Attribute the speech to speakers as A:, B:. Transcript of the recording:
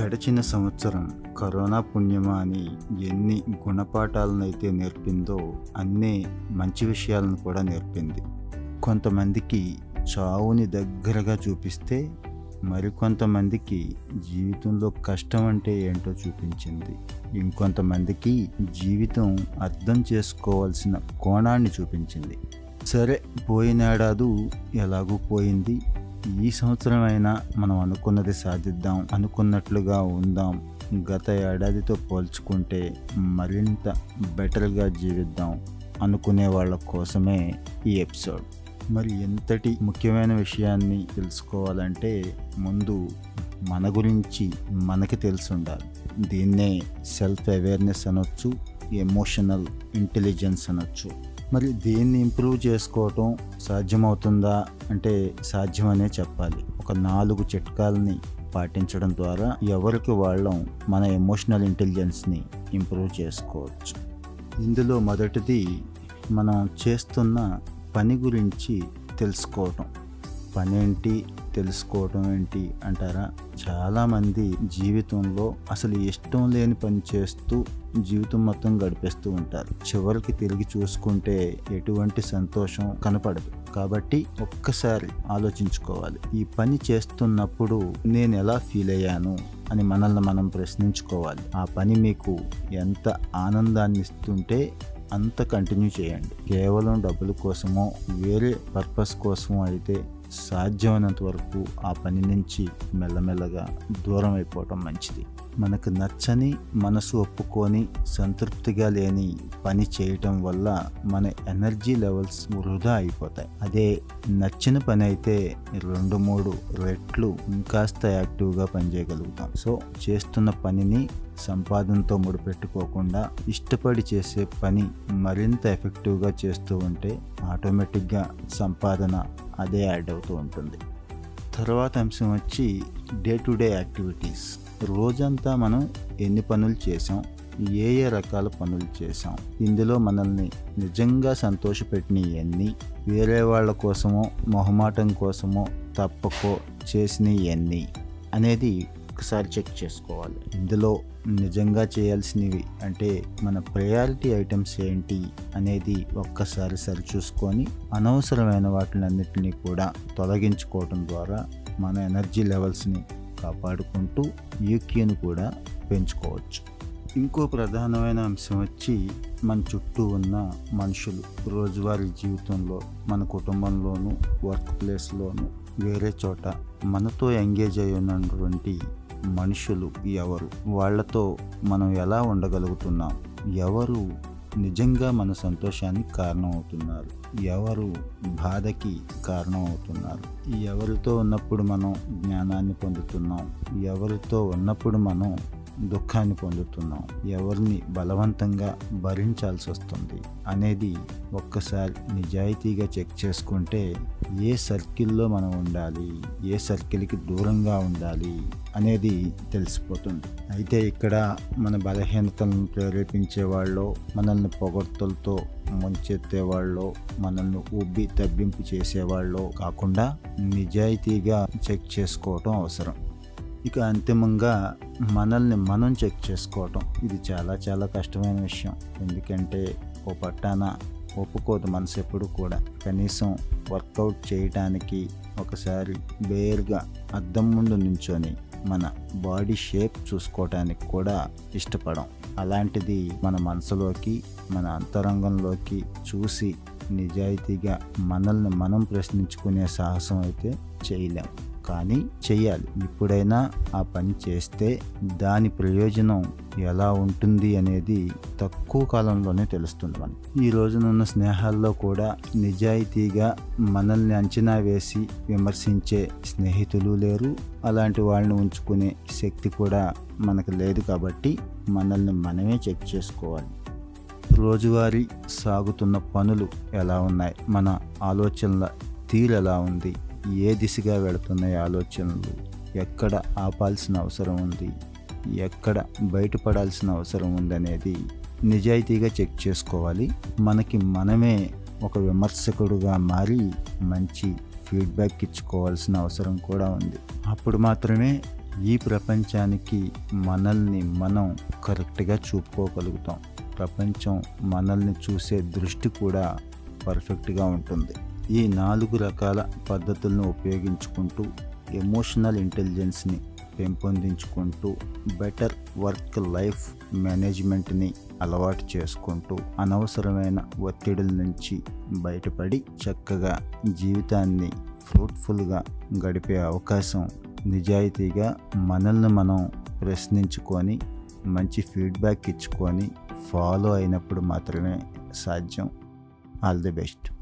A: గడిచిన సంవత్సరం కరోనా పుణ్యమా అని ఎన్ని గుణపాఠాలనైతే నేర్పిందో అన్నే మంచి విషయాలను కూడా నేర్పింది. కొంతమందికి చావుని దగ్గరగా చూపిస్తే మరికొంతమందికి జీవితంలో కష్టం అంటే ఏంటో చూపించింది. ఇంకొంతమందికి జీవితం అర్థం చేసుకోవాల్సిన కోణాన్ని చూపించింది. సరే పోయినేడాదు ఎలాగూ పోయింది. ఈ సంవత్సరం అయినా మనం అనుకున్నది సాధిద్దాం అనుకున్నట్లుగా ఉందాం. గత ఏడాదితో పోల్చుకుంటే మరింత బెటర్గా జీవిద్దాం అనుకునే వాళ్ళ కోసమే ఈ ఎపిసోడ్. మరి ఎంతటి ముఖ్యమైన విషయాన్ని తెలుసుకోవాలంటే ముందు మన గురించి మనకి తెలిసి ఉండాలి. దీన్నే సెల్ఫ్ అవేర్నెస్ అనొచ్చు ఎమోషనల్ ఇంటెలిజెన్స్ అనొచ్చు. మరి దీన్ని ఇంప్రూవ్ చేసుకోవటం సాధ్యమవుతుందా? అంటే సాధ్యమనే చెప్పాలి. ఒక నాలుగు చిట్కాలని పాటించడం ద్వారా ఎవరికి వాళ్ళం మన ఎమోషనల్ ఇంటెలిజెన్స్ని ఇంప్రూవ్ చేసుకోవచ్చు. ఇందులో మొదటిది మనం చేస్తున్న పని గురించి తెలుసుకోవటం. పని ఏంటి తెలుసుకోవటం ఏంటి అంటారా? చాలామంది జీవితంలో అసలు ఇష్టం లేని పని చేస్తూ జీవితం మొత్తం గడిపేస్తూ ఉంటారు. చివరికి తిరిగి చూసుకుంటే ఎటువంటి సంతోషం కనపడదు. కాబట్టి ఒక్కసారి ఆలోచించుకోవాలి. ఈ పని చేస్తున్నప్పుడు నేను ఎలా ఫీల్ అయ్యాను అని మనల్ని మనం ప్రశ్నించుకోవాలి. ఆ పని మీకు ఎంత ఆనందాన్ని ఇస్తుంటే అంత కంటిన్యూ చేయండి. కేవలం డబ్బుల కోసమో వేరే పర్పస్ కోసమో అయితే సాధ్యమైనంత వరకు ఆ పని నుంచి మెల్లమెల్లగా దూరం అయిపోవటం మంచిది. మనకు నచ్చని మనసు ఒప్పుకొని సంతృప్తిగా లేని పని చేయటం వల్ల మన ఎనర్జీ లెవెల్స్ వృధా అయిపోతాయి. అదే నచ్చిన పని అయితే రెండు మూడు రెట్లు ఇంకాస్త యాక్టివ్గా పనిచేయగలుగుతాం. సో చేస్తున్న పనిని సంపాదనతో ముడిపెట్టుకోకుండా ఇష్టపడి చేసే పని మరింత ఎఫెక్టివ్గా చేస్తూ ఉంటే ఆటోమేటిక్గా సంపాదన అదే యాడ్ అవుతూ ఉంటుంది. తర్వాత అంశం వచ్చి డే టు డే యాక్టివిటీస్. రోజంతా మనం ఎన్ని పనులు చేసాం ఏ ఏ రకాల పనులు చేసాం ఇందులో మనల్ని నిజంగా సంతోషపెట్టినవి ఎన్ని వేరే వాళ్ళ కోసమో మొహమాటం కోసమో తప్పకో చేసినవి ఎన్ని అనేది ఒకసారి చెక్ చేసుకోవాలి. ఇందులో నిజంగా చేయాల్సినవి అంటే మన ప్రయారిటీ ఐటమ్స్ ఏంటి అనేది ఒక్కసారి సరిచూసుకొని అనవసరమైన వాటినన్నిటినీ కూడా తొలగించుకోవటం ద్వారా మన ఎనర్జీ లెవెల్స్ని కాపాడుకుంటూ యూక్యూని కూడా పెంచుకోవచ్చు. ఇంకో ప్రధానమైన అంశం వచ్చి మన చుట్టూ ఉన్న మనుషులు. రోజువారీ జీవితంలో మన కుటుంబంలోనూ వర్క్ ప్లేస్లోనూ వేరే చోట మనతో ఎంగేజ్ అయి ఉన్నటువంటి మనుషులు ఎవరు? వాళ్ళతో మనం ఎలా ఉండగలుగుతున్నాం? ఎవరు నిజంగా మన సంతోషానికి కారణం అవుతున్నారు ఎవరు బాధకి కారణం అవుతున్నారు ఎవరితో ఉన్నప్పుడు మనం జ్ఞానాన్ని పొందుతున్నాం? ఎవరితో ఉన్నప్పుడు మనం దుఃఖాన్ని పొందుతున్నాం? ఎవరిని బలవంతంగా భరించాల్సి వస్తుంది అనేది ఒక్కసారి నిజాయితీగా చెక్ చేసుకుంటే ఏ సర్కిల్లో మనం ఉండాలి ఏ సర్కిల్కి దూరంగా ఉండాలి అనేది తెలిసిపోతుంది. అయితే ఇక్కడ మన బలహీనతలను ప్రేరేపించే వాళ్ళు మనల్ని పొగడ్తలతో ముంచెత్తే వాళ్ళు మనల్ని ఉబ్బి తబ్బింపు చేసేవాళ్ళు కాకుండా నిజాయితీగా చెక్ చేసుకోవటం అవసరం. ఇక అంతిమంగా మనల్ని మనం చెక్ చేసుకోవటం ఇది చాలా చాలా కష్టమైన విషయం. ఎందుకంటే ఓ పట్టాన ఒప్పుకోదు మనసు ఎప్పుడు కూడా. కనీసం వర్కౌట్ చేయటానికి ఒకసారి బేర్గా అద్దం ముందు నుంచొని మన బాడీ షేప్ చూసుకోవటానికి కూడా ఇష్టపడం. అలాంటిది మన మనసులోకి మన అంతరంగంలోకి చూసి నిజాయితీగా మనల్ని మనం ప్రశ్నించుకునే సాహసం అయితే చేయలేం. కానీ చేయాలి ఇప్పుడైనా ఆ పని చేస్తే దాని ప్రయోజనం ఎలా ఉంటుంది అనేది తక్కువ కాలంలోనే తెలుస్తుంది మనకి. ఈ రోజునున్న స్నేహాల్లో కూడా నిజాయితీగా మనల్ని అంచనా వేసి విమర్శించే స్నేహితులు లేరు. అలాంటి వాళ్ళని ఉంచుకునే శక్తి కూడా మనకు లేదు కాబట్టి మనల్ని మనమే చెక్ చేసుకోవాలి. రోజువారీ సాగుతున్న పనులు ఎలా ఉన్నాయి? మన ఆలోచనల తీరు ఎలా ఉంది? ఏ దిశగా వెళుతున్నాయి ఆలోచనలు? ఎక్కడ ఆపాల్సిన అవసరం ఉంది? ఎక్కడ బయటపడాల్సిన అవసరం ఉందనేది నిజాయితీగా చెక్ చేసుకోవాలి. మనకి మనమే ఒక విమర్శకుడుగా మారి మంచి ఫీడ్బ్యాక్ ఇచ్చుకోవాల్సిన అవసరం కూడా ఉంది. అప్పుడు మాత్రమే ఈ ప్రపంచానికి మనల్ని మనం కరెక్ట్గా చూపుకోగలుగుతాం. ప్రపంచం మనల్ని చూసే దృష్టి కూడా పర్ఫెక్ట్గా ఉంటుంది. ఈ నాలుగు రకాల పద్ధతులను ఉపయోగించుకుంటూ ఎమోషనల్ ఇంటెలిజెన్స్ని పెంపొందించుకుంటూ బెటర్ వర్క్ లైఫ్ మేనేజ్మెంట్ని అలవాటు చేసుకుంటూ అనవసరమైన ఒత్తిడుల నుంచి బయటపడి చక్కగా జీవితాన్ని ఫ్రూట్ఫుల్గా గడిపే అవకాశం నిజాయితీగా మనల్ని మనం ప్రశ్నించుకొని మంచి ఫీడ్బ్యాక్ ఇచ్చుకొని ఫాలో అయినప్పుడు మాత్రమే సాధ్యం. All the best